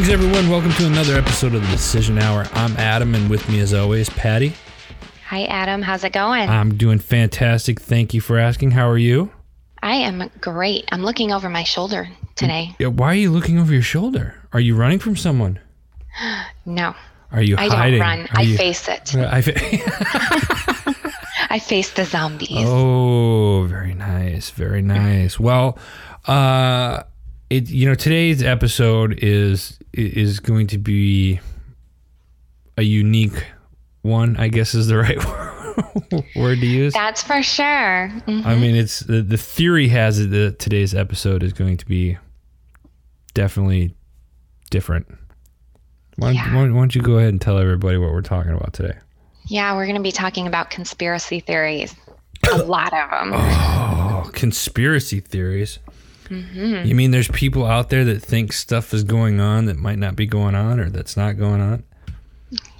Greetings, everyone. Welcome to another episode of the Decision Hour. I'm Adam, and with me, as always, Patty. Hi, Adam. How's it going? I'm doing fantastic. Thank you for asking. How are you? I am great. I'm looking over my shoulder today. Yeah, Why are you looking over your shoulder? Are you running from someone? No, Are you I hiding? don't run. Are I you- face it. Uh, I fa- I face the zombies. oh, very nice, very nice. Well, uh, it you know today's episode is is going to be a unique one. I guess is the right word to use. That's for sure. Mm. I mean, it's the, the theory has it that today's episode is going to be definitely different. Why, Yeah. why, why don't you go ahead and tell everybody what we're talking about today? Yeah, we're going to be talking about conspiracy theories. A lot of them. Oh, conspiracy theories. You mean there's people out there that think stuff is going on that might not be going on or that's not going on?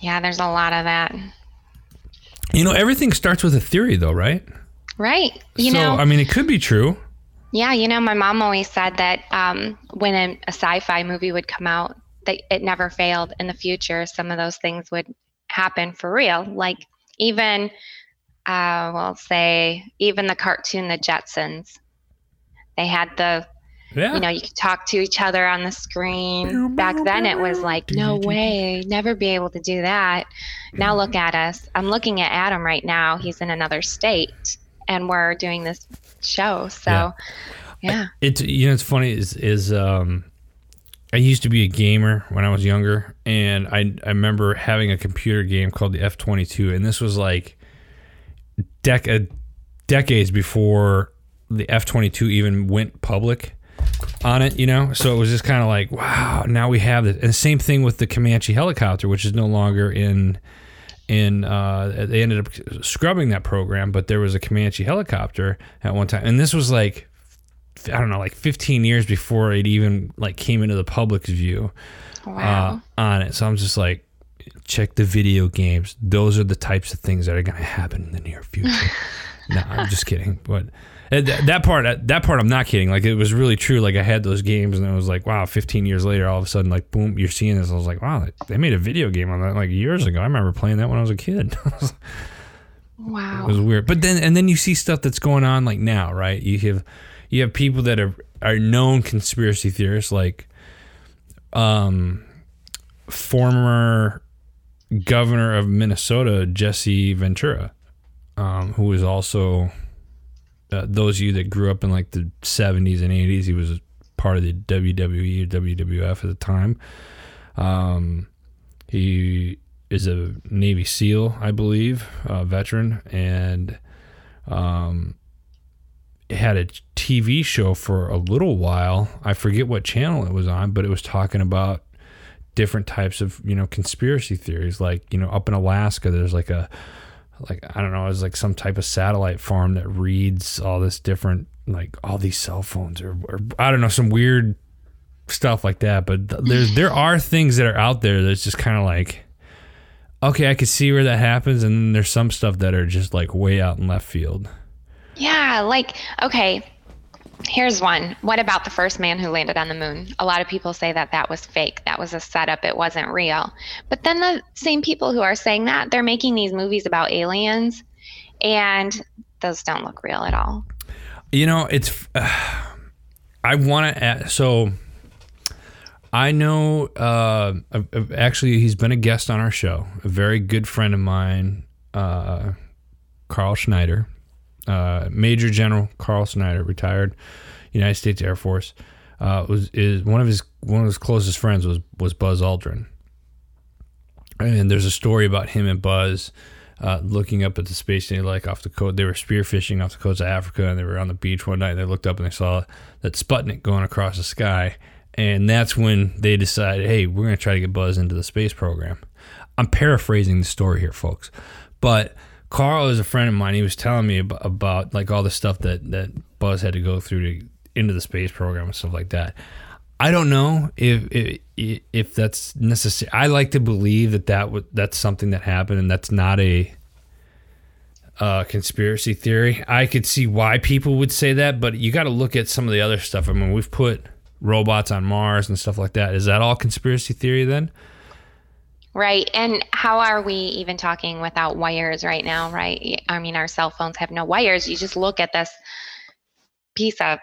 Yeah, there's a lot of that. You know, everything starts with a theory, though, right? Right. You so, know, I mean, it could be true. yeah, you know, my mom always said that um, when a, a sci fi movie would come out, that it never failed in the future. Some of those things would happen for real. Like even, uh, we'll say, even the cartoon The Jetsons. They had the Yeah. you know, you could talk to each other on the screen. Back then, it was like, no way, never be able to do that. Now, look at us. I'm looking at Adam right now. He's in another state, and we're doing this show. So, Yeah. yeah. It's you know it's funny is is um I used to be a gamer when I was younger and I I remember having a computer game called the F22 and this was like dec- uh, decades before the F22 even went public on it, you know? So it was just kind of like, wow, now we have this. And same thing with the Comanche helicopter which is no longer in in uh, they ended up scrubbing that program, but there was a Comanche helicopter at one time, and this was like I don't know, like 15 years before it even like came into the public's view Wow. uh, on it. So I'm just like, check the video games. Those are the types of things that are going to happen in the near future. no, I'm just kidding. But th- that part, uh, that part, I'm not kidding. Like it was really true. Like I had those games, and it was like, wow, 15 years later, all of a sudden, like boom, you're seeing this. I was like, wow, they made a video game on that like years ago. I remember playing that when I was a kid. Wow, it was weird. But then, and then you see stuff that's going on like now, right? You have, you have people that are are known conspiracy theorists, like, um, former governor of Minnesota, Jesse Ventura, um, who was also uh, those of you that grew up in like the 70s and 80s, he was part of the WWE or WWF at the time. Um, he is a Navy SEAL, I believe, uh, veteran, and um, had a TV show for a little while. I forget what channel it was on, but it was talking about different types of you know conspiracy theories. Like you know, up in Alaska, there's like a like I don't know, it's like some type of satellite farm that reads all this different like all these cell phones or, or I don't know some weird stuff like that. But th- there's there are things that are out there that's just kind of like okay, I could see where that happens, and then there's some stuff that are just like way out in left field. Yeah, like, okay, here's one. What about the first man who landed on the moon? A lot of people say that that was fake, that was a setup, it wasn't real. But then the same people who are saying that, they're making these movies about aliens, and those don't look real at all. You know, it's. Uh, I want to. So, I know. Uh, actually, he's been a guest on our show. A very good friend of mine, uh, Carl Schneider, uh, Major General Carl Snyder, retired United States Air Force. Uh, was is one of his one of his closest friends was was Buzz Aldrin. And there's a story about him and Buzz uh, looking up at the space station, like off the coast. They were spearfishing off the coast of Africa, and they were on the beach one night. And they looked up and they saw that Sputnik going across the sky, and that's when they decided, hey, we're going to try to get Buzz into the space program. I'm paraphrasing the story here, folks, but Carl is a friend of mine. He was telling me about, about like all the stuff that that Buzz had to go through to into the space program and stuff like that. I don't know if if, if that's necessary. I like to believe that that w- that's something that happened and that's not a uh, conspiracy theory. I could see why people would say that, but you got to look at some of the other stuff. I mean, we've put robots on Mars and stuff like that. Is that all conspiracy theory then? Right. And how are we even talking without wires right now, right? I mean, our cell phones have no wires. You just look at this piece of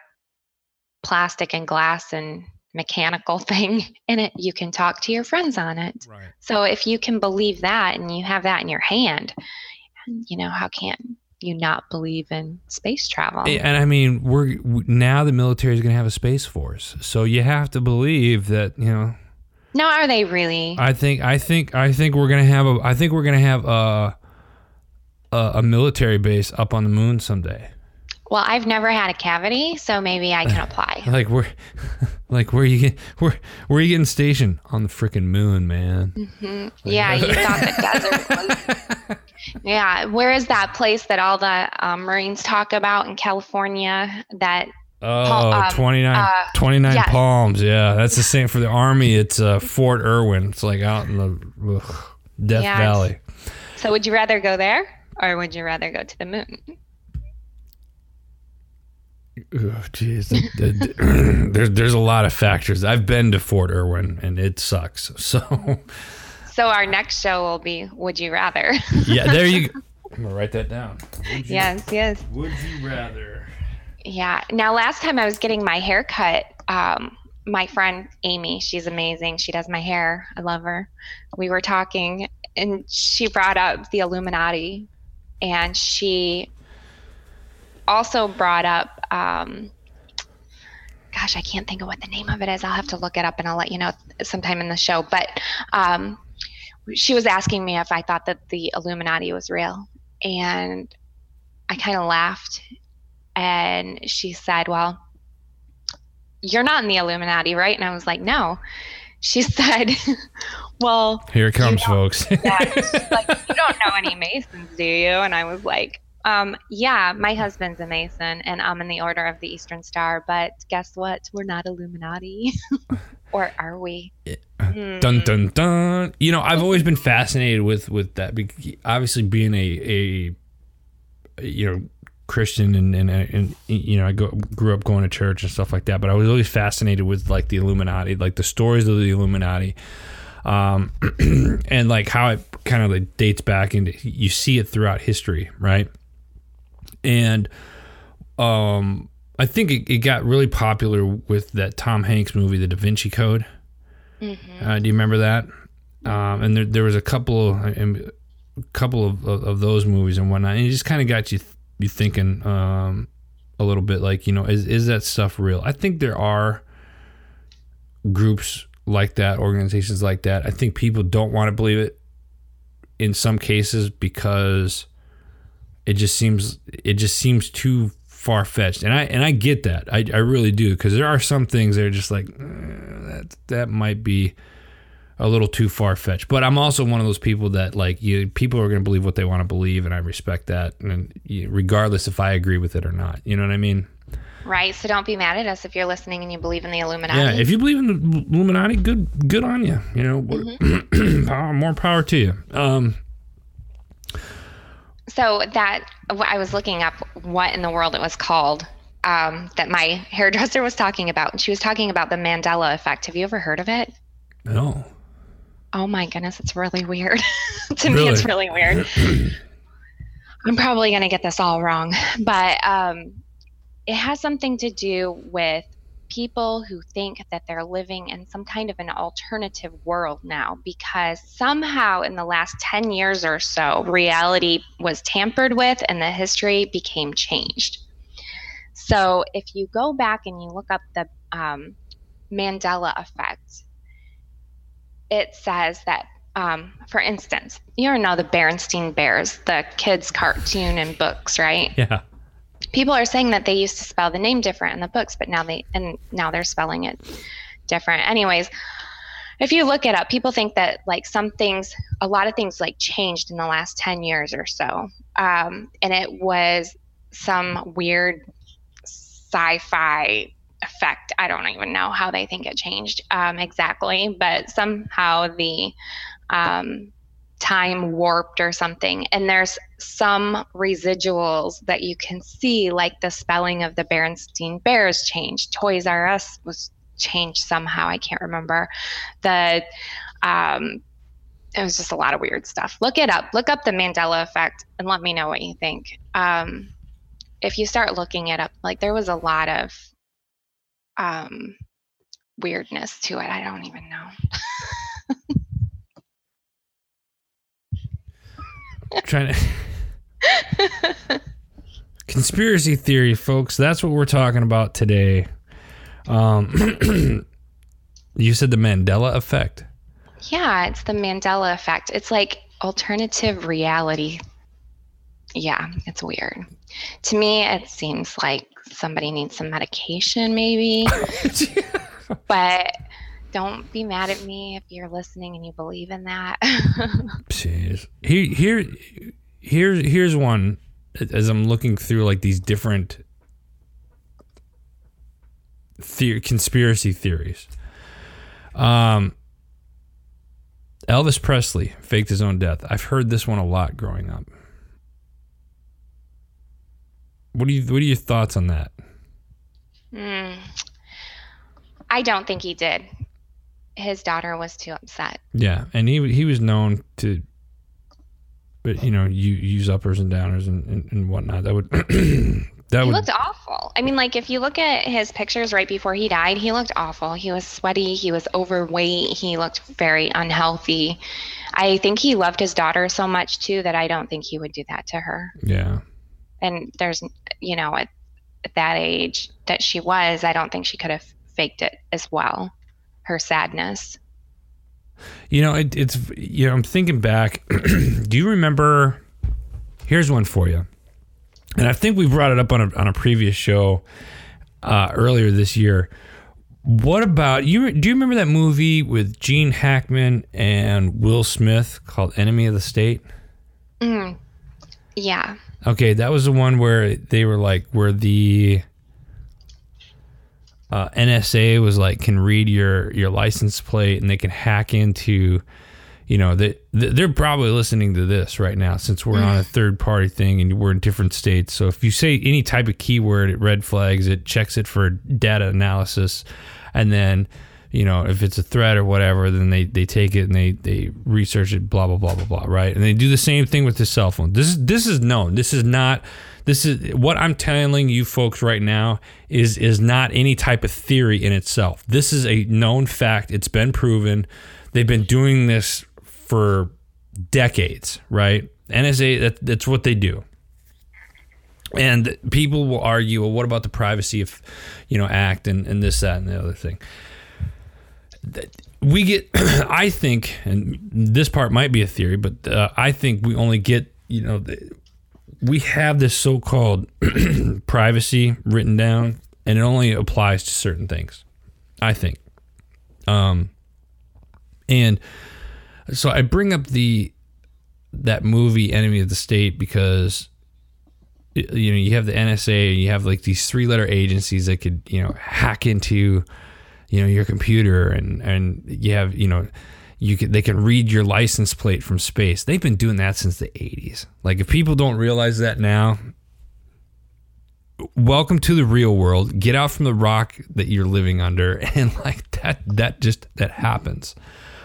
plastic and glass and mechanical thing in it, you can talk to your friends on it. Right. So if you can believe that and you have that in your hand, you know, how can you not believe in space travel? And I mean, we're now the military is going to have a space force, so you have to believe that you know. No, are they really? I think I think I think we're gonna have a I think we're gonna have a a, a military base up on the moon someday. Well, I've never had a cavity, so maybe I can apply. Like where, like where you get where where you getting stationed on the freaking moon, man? hmm Yeah, you thought the desert was. Yeah, where is that place that all the um, Marines talk about in California? That Oh, um, 29, uh, 29 yes. palms. Yeah, that's the same for the army. It's uh, Fort Irwin. It's like out in the ugh, Death it's- Valley. so would you rather go there or would you rather go to the moon? Oh, jeez. The- there's there's a lot of factors. I've been to Fort Irwin and it sucks. So So our next show will be Would You Rather? yeah, there you go. I'm gonna write that down. Would you, yes, yes. Would you rather? Yeah. Now, last time I was getting my hair cut, um, my friend Amy, she's amazing. She does my hair. I love her. We were talking, and she brought up the Illuminati, and she also brought up, um, gosh, I can't think of what the name of it is. I'll have to look it up, and I'll let you know sometime in the show. But um, she was asking me if I thought that the Illuminati was real, and I kind of laughed and she said, Well, you're not in the Illuminati, right? And I was like, No. She said, Well, Here it comes, folks. like, you don't know any Masons, do you? And I was like, um, yeah, my husband's a Mason and I'm in the Order of the Eastern Star, but guess what? We're not Illuminati. or are we? Hmm. dun dun dun. You know, I've always been fascinated with with that. Obviously, being a a you know Christian and and, and you know I go, grew up going to church and stuff like that. But I was always fascinated with like the Illuminati, like the stories of the Illuminati, um, and like how it kind of like dates back into you see it throughout history, right? And um, I think it, it got really popular with that Tom Hanks movie, The Da Vinci Code. Uh, do you remember that? Um, and there, there was a couple of a couple of, of, of those movies and whatnot, and it just kind of got you you thinking um, a little bit like you know is is that stuff real? I think there are groups like that, organizations like that. I think people don't want to believe it in some cases because it just seems it just seems too far fetched, and I and I get that. I, I really do because there are some things that are just like eh, that that might be a little too far fetched. But I'm also one of those people that like you people are going to believe what they want to believe, and I respect that, and regardless if I agree with it or not. You know what I mean? Right. So don't be mad at us if you're listening and you believe in the Illuminati. Yeah. If you believe in the Illuminati, good good on you. You know, power, more power to you. Um, So that I was looking up what in the world it was called um, that my hairdresser was talking about, and she was talking about the Mandela effect. Have you ever heard of it? no. Oh my goodness, it's really weird. to me, it's really weird. I'm probably gonna get this all wrong, but um, it has something to do with people who think that they're living in some kind of an alternative world now because somehow in the last 10 years or so reality was tampered with and the history became changed so if you go back and you look up the um, mandela effect it says that um, for instance you know the berenstain bears the kids cartoon and books right Yeah. people are saying that they used to spell the name different in the books, but now they and now they're spelling it different. Anyways, if you look it up, people think that like some things, a lot of things like changed in the last ten years or so, um, and it was some weird sci-fi effect. I don't even know how they think it changed um, exactly, but somehow the um, time warped or something. And there's some residuals that you can see, like the spelling of the Berenstain Bears changed. Toys R Us was changed somehow. I can't remember. The um, it was just a lot of weird stuff. Look it up. Look up the Mandela effect and let me know what you think. Um, if you start looking it up, like there was a lot of um, weirdness to it. I don't even know. trying to conspiracy theory, folks. That's what we're talking about today. Um, you said the Mandela effect. Yeah, it's the Mandela effect. It's like alternative reality. Yeah, it's weird. To me, it seems like somebody needs some medication, maybe. but don't be mad at me if you're listening and you believe in that. Jeez. Here, here, here, here's one. As I'm looking through like these different theory, conspiracy theories. Um, Elvis Presley faked his own death. I've heard this one a lot growing up. What do you What are your thoughts on that? Mm. I don't think he did. His daughter was too upset. Yeah, and he he was known to, but you know, you use uppers and downers and, and, and whatnot. That would that He would looked awful. I mean, like if you look at his pictures right before he died, he looked awful. He was sweaty. He was overweight. He looked very unhealthy. I think he loved his daughter so much too that I don't think he would do that to her. yeah. And there's, you know, at, at that age that she was, I don't think she could have faked it as well. Her sadness. You know, it, it's you know, I'm thinking back. do you remember? Here's one for you, and I think we brought it up on a on a previous show uh, earlier this year. What about you? Do you remember that movie with Gene Hackman and Will Smith called Enemy of the State? Mm. Yeah. Okay, that was the one where they were like, where the uh, NSA was like, can read your your license plate and they can hack into, you know, they they're probably listening to this right now since we're on a third party thing and we're in different states. So if you say any type of keyword, it red flags it, checks it for data analysis, and then. You know, if it's a threat or whatever, then they, they take it and they, they research it, blah blah blah blah blah, right? And they do the same thing with the cell phone. This is this is known. This is not this is what I'm telling you folks right now is is not any type of theory in itself. This is a known fact. It's been proven. They've been doing this for decades, right? NSA that, that's what they do. And people will argue, well, what about the Privacy of, you know, Act and, and this, that, and the other thing. We get, I think, and this part might be a theory, but uh, I think we only get, you know, we have this so-called privacy written down, and it only applies to certain things. I think, um, and so I bring up the that movie Enemy of the State because you know you have the NSA and you have like these three-letter agencies that could you know hack into you know your computer and and you have you know you can they can read your license plate from space. They've been doing that since the 80s. Like if people don't realize that now, welcome to the real world. Get out from the rock that you're living under and like that that just that happens.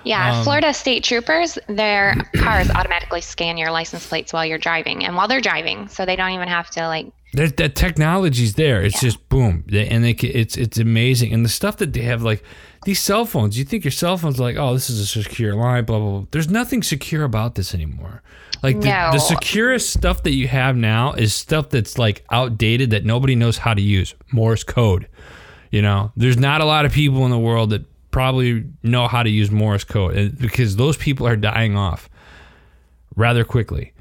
Yeah, Um, Florida state troopers, their cars automatically scan your license plates while you're driving and while they're driving, so they don't even have to like That that technology's there. It's just boom, They- and they, it's it's amazing. And the stuff that they have, like these cell phones, you think your cell phone's like, oh, this is a secure line, blah blah blah. There's nothing secure about this anymore. Like the, No. the securest stuff that you have now is stuff that's like outdated that nobody knows how to use. Morse code. You know, there's not a lot of people in the world that probably know how to use Morse code eh, because those people are dying off rather quickly.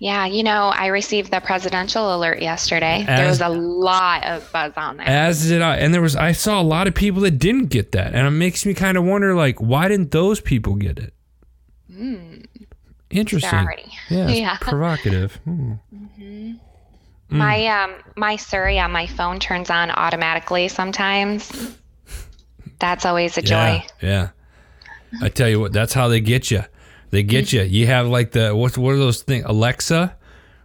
Yeah, you know, I received the presidential alert yesterday. there was a lot of buzz on there. As did I, and there was I saw a lot of people that didn't get that, and it makes me kind of wonder, like, why didn't those people get it? Interesting. Sorry. Yeah, Yeah. provocative. Hmm. My um my Siri on my phone turns on automatically sometimes. That's always a Yeah, joy. yeah. I tell you what, that's how they get you. They get you. You have like the what's what are those things? Alexa,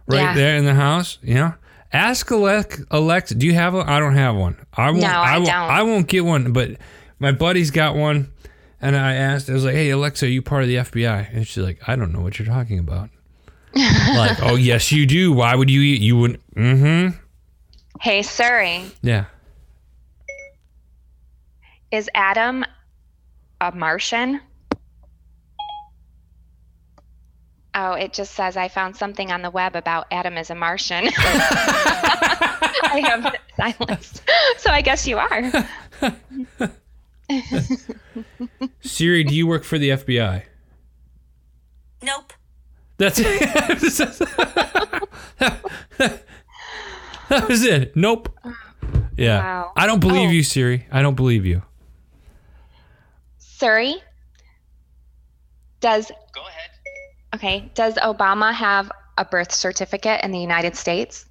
right Yeah. there in the house, you know, Ask Alexa. Alexa do you have one? I don't have one. I won't. No, I won't, don't. I won't get one. But my buddy's got one, and I asked. I was like, "Hey Alexa, are you part of the FBI?" And she's like, "I don't know what you're talking about." like, oh yes, you do. Why would you? You wouldn't. Mm-hmm. Hey Siri, Yeah. is Adam a Martian? Oh, it just says I found something on the web about Adam is a Martian. I have it silenced. So I guess you are. Siri, do you work for the FBI? Nope. That's it. that was it. Nope. Yeah. Wow. I don't believe Oh. you, Siri. I don't believe you. Siri, does Go ahead. Okay, does Obama have a birth certificate in the United States?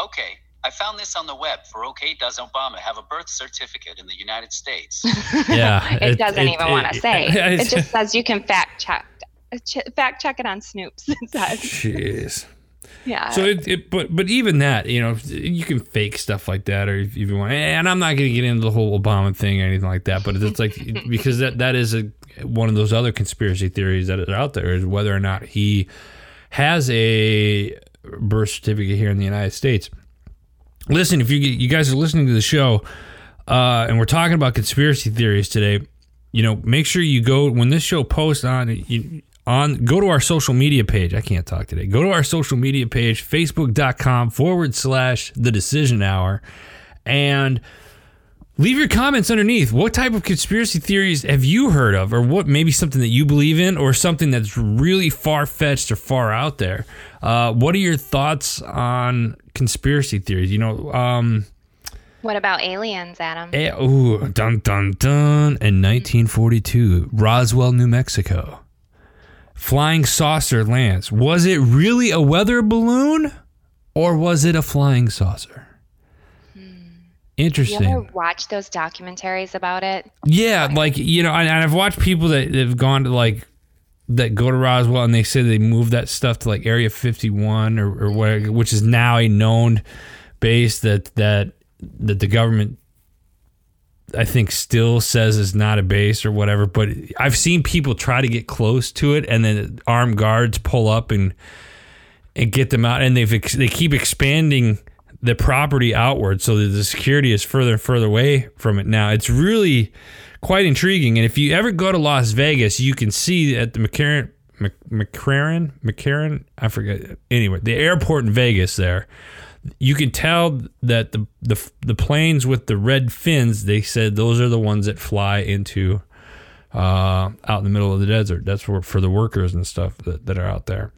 Okay, I found this on the web for OK, does Obama have a birth certificate in the United States? Yeah. it, doesn't even want to say. it- It just says you can fact check. Fact check it on Snopes. It says, Jeez. yeah. So it, it, but but even that, you know, you can fake stuff like that, or if you want. And I'm not going to get into the whole Obama thing or anything like that. But it's like because that that is a one of those other conspiracy theories that are out there is whether or not he has a birth certificate here in the United States. Listen, if you you guys are listening to the show, uh, and we're talking about conspiracy theories today, you know, make sure you go when this show posts on you, on go to our social media page. I can't talk today. Go to our social media page, facebook.com forward slash the decision hour, and leave your comments underneath. What type of conspiracy theories have you heard of, or what maybe something that you believe in, or something that's really far fetched or far out there? Uh, what are your thoughts on conspiracy theories? You know, um, what about aliens, Adam? Eh, ooh, dun dun dun. In 1942, Roswell, New Mexico, flying saucer lands. Was it really a weather balloon, or was it a flying saucer? You Interesting. ever watch those documentaries about it? Yeah, like you know, and, and I've watched people that have gone to like that go to Roswell and they say they moved that stuff to like Area 51 or, or where, which is now a known base that that that the government I think still says is not a base or whatever. But I've seen people try to get close to it and then armed guards pull up and and get them out, and they've they keep expanding the property outward so that the security is further and further away from it. Now it's really quite intriguing, and if you ever go to Las Vegas, you can see at the McCarran. McCarran, McCarran, I forget. Anyway, the airport in Vegas there, you can tell that the the the planes with the red fins. They said those are the ones that fly into uh, out in the middle of the desert. That's for for the workers and stuff that, that are out there.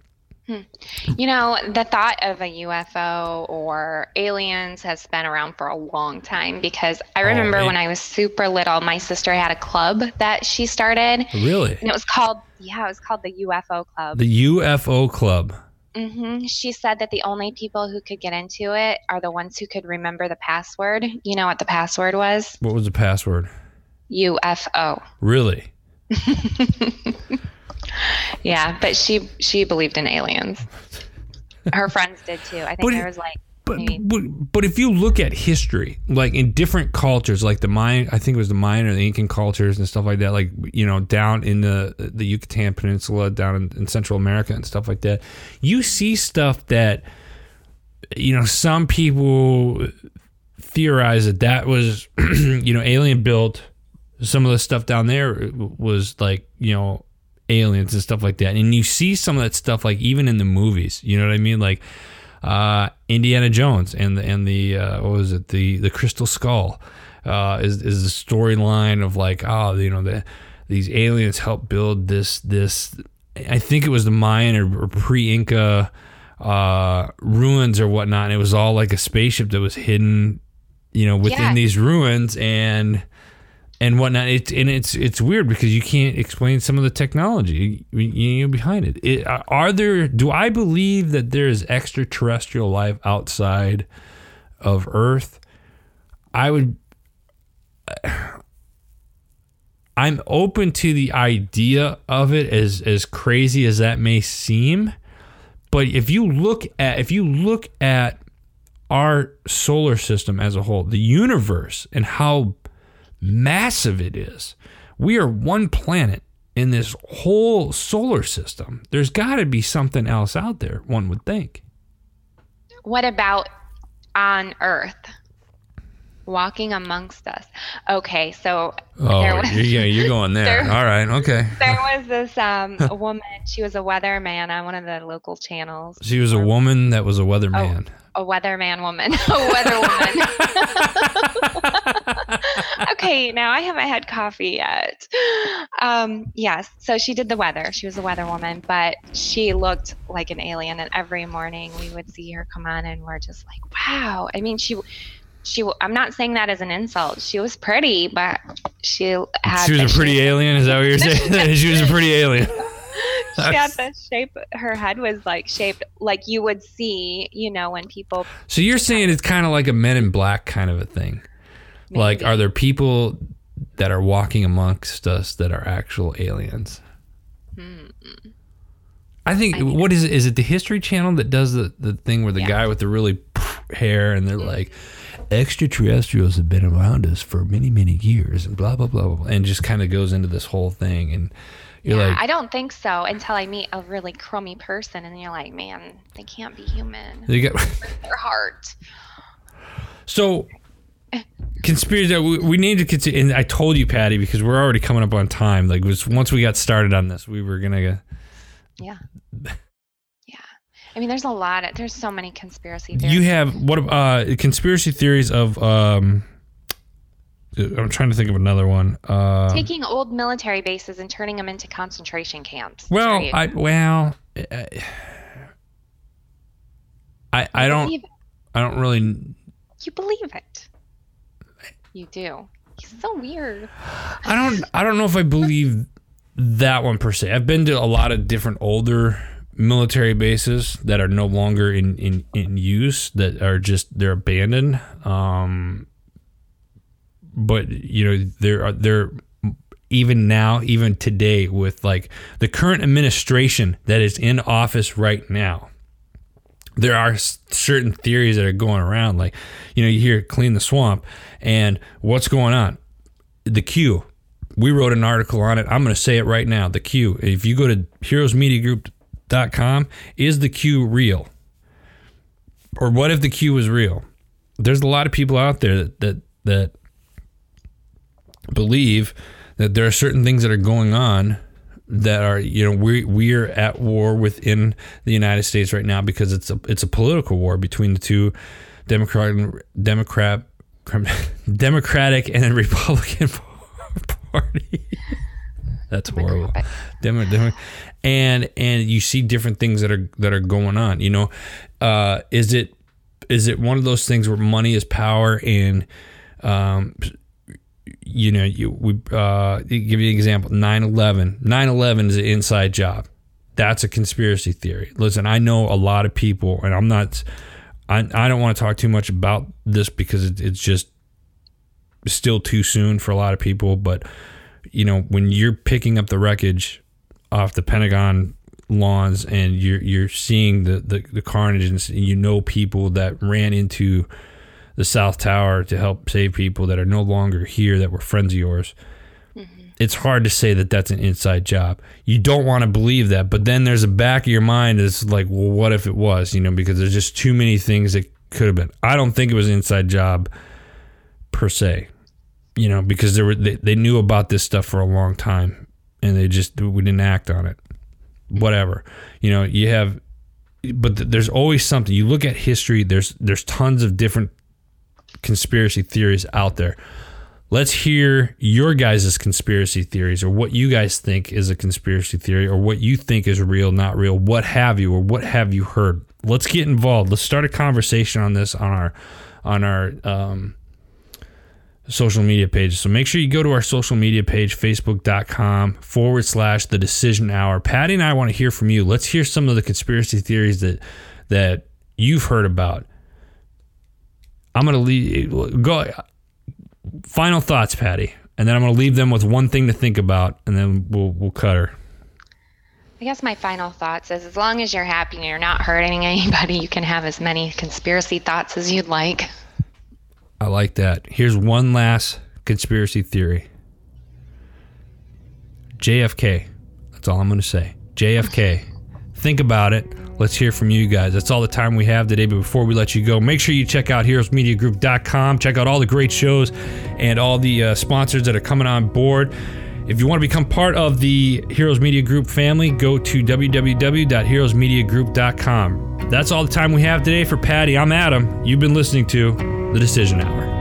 You know, the thought of a UFO or aliens has been around for a long time because I remember it- when I was super little, my sister had a club that she started, Really, and it was called yeah, it was called the UFO Club. the UFO Club. Mm-hmm. She said that the only people who could get into it are the ones who could remember the password. You know what the password was? What was the password? UFO. Really? Yeah, but she she believed in aliens. Her friends did too. I think But there was like But, but but if you look at history, like in different cultures, like the Mayan, I think it was the Mayan or the Incan cultures and stuff like that, like you know, down in the the Yucatan Peninsula, down in, in Central America and stuff like that, you see stuff that you know some people theorize that that was you know alien built. Some of the stuff down there was like you know aliens and stuff like that, and you see some of that stuff like even in the movies. You know what I mean? Like uh, Indiana Jones and the and the uh, what was it the the Crystal Skull uh, is is the storyline of like oh you know the these aliens helped build this this I think it was the Mayan or, or pre Inca uh, ruins or whatnot. And it was all like a spaceship that was hidden you know within Yeah. these ruins and and whatnot. It's and it's it's weird because you can't explain some of the technology you, you behind it. it. Uh, are there? Do I believe that there is extraterrestrial life outside of Earth? I would. I'm open to the idea of it, as as crazy as that may seem, But if you look at if you look at our solar system as a whole, the universe and how massive it is, we are one planet in this whole solar system. There's got to be something else out there, one would think. What about on Earth? Walking amongst us. Okay, so Oh, was, yeah, you're going there. there- All right, okay. there was this um woman. She was a weatherman on one of the local channels. She was a woman that was a weatherman. A weatherman woman. a weather woman. okay, now I haven't had coffee yet. Um, yes, so she did the weather. She was a weather woman, but she looked like an alien. And every morning we would see her come on, and we're just like, wow. I mean, she. She, I'm not saying that as an insult. She was pretty, but she had. She was a pretty shape- alien. Is that what you're saying? she was a pretty alien. She had the shape. Her head was like shaped like you would see, you know, when people. So you're saying it's kind of like a Men in Black kind of a thing. Like, are there people that are walking amongst us that are actual aliens? I think Hmm. I what is it? Is it the History Channel that does the, the thing where the Yeah. guy with the really hair and they're like, extraterrestrials have been around us for many many years and blah blah blah blah, blah and just kind of goes into this whole thing and you're yeah, like, I don't think so until I meet a really crummy person, and you're like, man, they can't be human. you got. Their heart. So, conspiracy. We, we need to continue. And I told you, Patty, because we're already coming up on time. Like, was once we got started on this, we were gonna. Yeah. Yeah. I mean, there's a lot. Of, there's so many conspiracy theories. You have what? Uh, conspiracy theories of. Um, I'm trying to think of another one. Uh, taking old military bases and turning them into concentration camps. well, I well, I, I I don't I don't really. You believe it. You do. He's so weird. I don't I don't know if I believe that one per se. I've been to a lot of different older military bases that are no longer in in, in use that are just they're abandoned. Um but you know there are there even now even today with like the current administration that is in office right now there are certain theories that are going around like you know you hear clean the swamp and what's going on the Q. We wrote an article on it. I'm going to say it right now. The Q. If you go to heroesmediagroup.com, is the Q real? Or what if the Q was real? There's a lot of people out there that that, that believe that there are certain things that are going on that are you know we we're at war within the United States right now because it's a it's a political war between the two Democrat Democrat Democratic and Republican Party. That's horrible. Demo, demo, and and you see different things that are that are going on. You know, uh, is it is it one of those things where money is power and um, you know you we uh, give you an example 9-11 9-11 is an inside job. That's a conspiracy theory. Listen i know a lot of people and i'm not i, I don't want to talk too much about this because it, it's just still too soon for a lot of people but you know when you're picking up the wreckage off the pentagon lawns and you're you're seeing the the, the carnage and you know people that ran into the South Tower to help save people that are no longer here that were friends of yours. Mm-hmm. It's hard to say that that's an inside job. You don't want to believe that, but then there's a back of your mind is like, well, what if it was? You know, because there's just too many things that could have been. I don't think it was an inside job per se. You know, because there were they, they knew about this stuff for a long time, and they just we didn't act on it. Whatever. You know, you have but th- there's always something. You look at history. There's there's tons of different conspiracy theories out there. Let's hear your guys' conspiracy theories, or what you guys think is a conspiracy theory, or what you think is real, not real. What have you, or what have you heard? Let's get involved. Let's start a conversation on this on our on our um, social media page. So make sure you go to our social media page, facebook.com forward slash the decision hour. Patty and I want to hear from you. Let's hear some of the conspiracy theories that that you've heard about. I'm gonna leave go final thoughts, Patty. And then I'm gonna leave them with one thing to think about and then we'll we'll cut her. I guess my final thoughts is as long as you're happy and you're not hurting anybody, you can have as many conspiracy thoughts as you'd like. I like that. Here's one last conspiracy theory JFK. That's all I'm going to say. JFK. Think about it. Let's hear from you guys. That's all the time we have today. But before we let you go, make sure you check out heroesmediagroup.com. Check out all the great shows and all the uh, sponsors that are coming on board. If you want to become part of the Heroes Media Group family, go to www.heroesmediagroup.com. That's all the time we have today for Patty. I'm Adam. You've been listening to The Decision Hour.